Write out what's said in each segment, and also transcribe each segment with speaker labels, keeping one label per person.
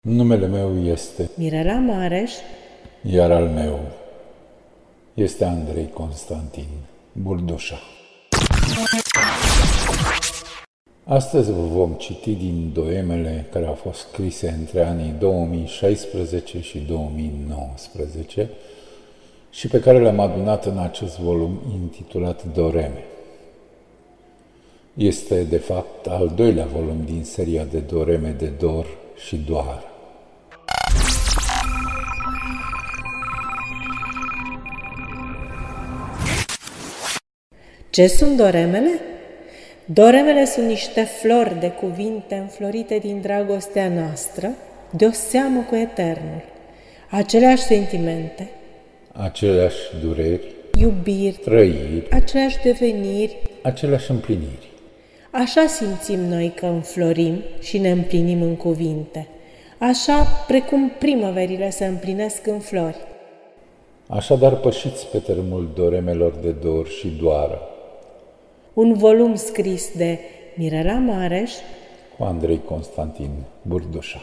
Speaker 1: Numele meu este,
Speaker 2: Mirela Mareș,
Speaker 1: iar al meu este Andrei Constantin Burdușa. Astăzi vă vom citi din doemele care au fost scrise între anii 2016 și 2019 și pe care le-am adunat în acest volum intitulat Doreme. Este, de fapt, al doilea volum din seria de Doreme de Dor și Doar.
Speaker 2: Ce sunt doremele? Doremele sunt niște flori de cuvinte înflorite din dragostea noastră, de o seamă cu Eternul. Aceleași sentimente,
Speaker 1: Aceleași dureri,
Speaker 2: iubiri,
Speaker 1: trăiri,
Speaker 2: aceleași deveniri,
Speaker 1: aceleași împliniri.
Speaker 2: Așa simțim noi că înflorim și ne împlinim în cuvinte, așa precum primăverile se împlinesc în flori.
Speaker 1: Așadar pășiți pe tărâmul doremelor de dor și doară,
Speaker 2: Un volum scris de Mirela Mareș,
Speaker 1: cu Andrei Constantin Burdușa.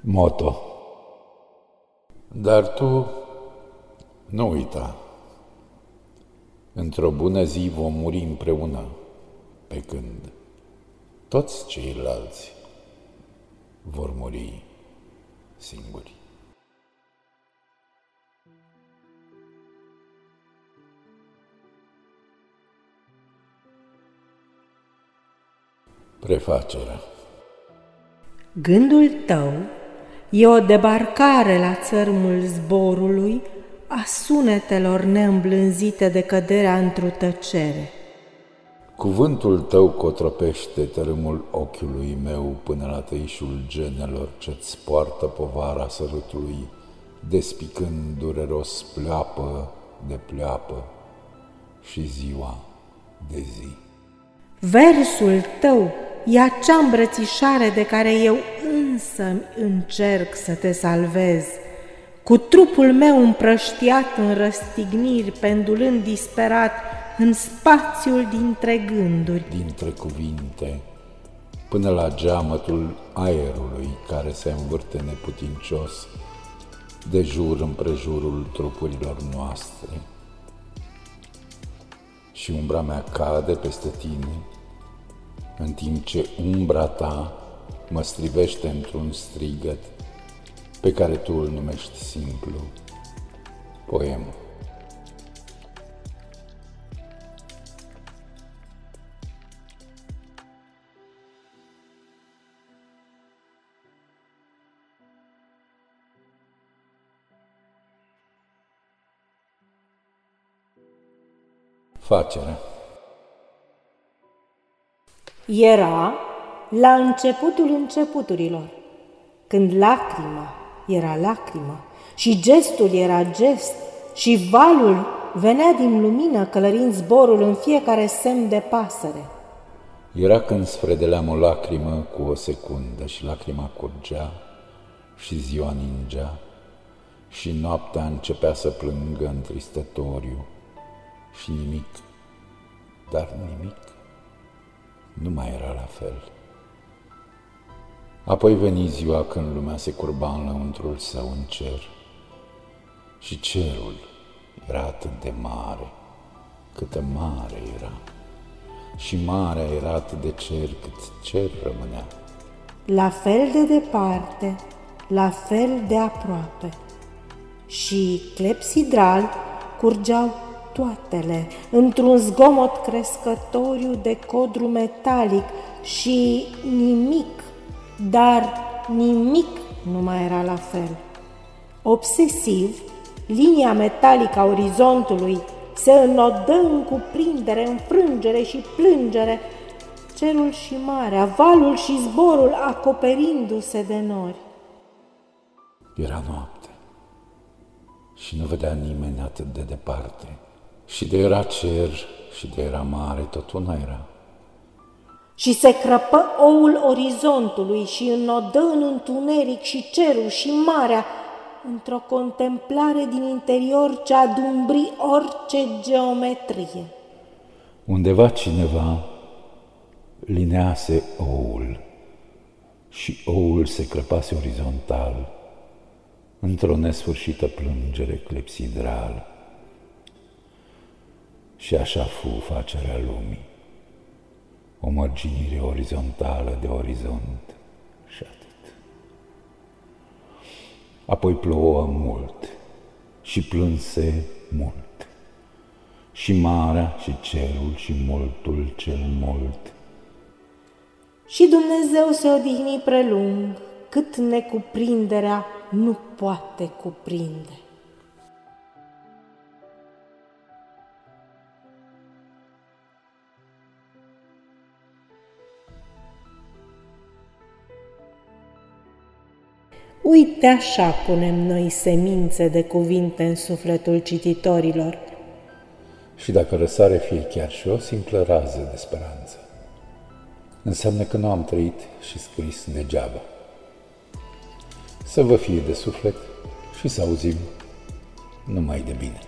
Speaker 1: Moto. Dar tu nu uita, într-o bună zi vom muri împreună, pe când toți ceilalți vor muri singuri. Prefacerea.
Speaker 2: Gândul tău e o debarcare la țărmul zborului a sunetelor neîmblânzite de căderea într-o tăcere.
Speaker 1: Cuvântul tău cotropește tărâmul ochiului meu până la tăișul genelor ce-ți poartă povara sărutului, despicând dureros pleoapă de pleoapă și ziua de zi.
Speaker 2: Versul tău e acea îmbrățișare de care eu însă încerc să te salvez, cu trupul meu împrăștiat în răstigniri, pendulând disperat în spațiul dintre gânduri.
Speaker 1: dintre cuvinte, până la geamătul aerului care se învârte neputincios de jur împrejurul trupurilor noastre. Și umbra mea cade peste tine, în timp ce umbra ta mă strivește într-un strigăt pe care tu îl numești simplu poemă. Facerea.
Speaker 2: Era la începutul începuturilor, când lacrima era lacrimă și gestul era gest și valul venea din lumină călărind zborul în fiecare semn de pasăre.
Speaker 1: Era când sfredeleam o lacrimă cu o secundă și lacrima curgea și ziua ningea și noaptea începea să plângă întristătoriu și nimic, dar nimic nu mai era la fel. Apoi veni ziua când lumea se curba în lăuntrul său în cer și cerul era atât de mare, câtă mare era și marea era atât de cer cât cer rămânea.
Speaker 2: La fel de departe, la fel de aproape. Și clepsidral curgeau toatele într-un zgomot crescătoriu de codru metalic și nimic, dar nimic nu mai era la fel. Obsesiv, linia metalică a orizontului se înodă în cuprindere, înfrângere și plângere, cerul și marea, valul și zborul acoperindu-se de nori.
Speaker 1: Era noapte și nu vedea nimeni atât de departe. Și de era cer și de era mare, tot una era.
Speaker 2: Și se crăpă oul orizontului și înodă în întuneric și cerul și marea, într-o contemplare din interior ce adumbri orice geometrie.
Speaker 1: Undeva cineva linease oul și oul se crăpase orizontal într-o nesfârșită plângere clepsidrală. Și așa fu facerea lumii, o mărginire orizontală de orizont și atât. Apoi plouă mult și plânse mult. Și marea și cerul și multul cel mult.
Speaker 2: Și Dumnezeu se odihni prelung, cât necuprinderea nu poate cuprinde. Uite așa punem noi semințe de cuvinte în sufletul cititorilor.
Speaker 1: Și dacă răsare fie chiar și o simplă rază de speranță, înseamnă că nu am trăit și scris degeaba. Să vă fie de suflet și să auzim numai de bine.